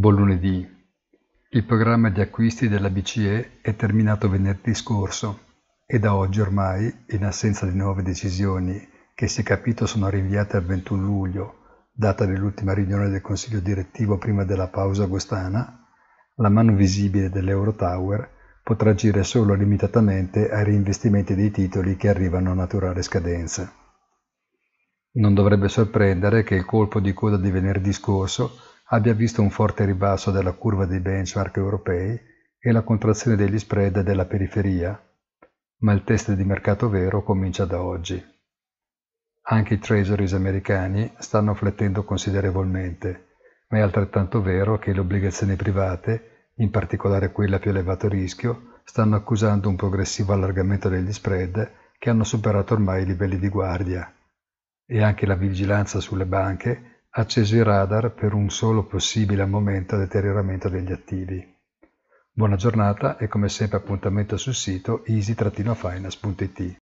Buon lunedì. Il programma di acquisti della BCE è terminato venerdì scorso e da oggi ormai, in assenza di nuove decisioni che si è capito sono rinviate al 21 luglio, data dell'ultima riunione del Consiglio direttivo prima della pausa agostana, la mano visibile dell'Eurotower potrà agire solo limitatamente ai reinvestimenti dei titoli che arrivano a naturale scadenza. Non dovrebbe sorprendere che il colpo di coda di venerdì scorso abbia visto un forte ribasso della curva dei benchmark europei e la contrazione degli spread della periferia, ma il test di mercato vero comincia da oggi. Anche i treasuries americani stanno flettendo considerevolmente, ma è altrettanto vero che le obbligazioni private, in particolare quelle a più elevato rischio, stanno accusando un progressivo allargamento degli spread che hanno superato ormai i livelli di guardia. E anche la vigilanza sulle banche acceso i radar per un solo possibile momento deterioramento degli attivi. Buona giornata e come sempre appuntamento sul sito easy-finance.it.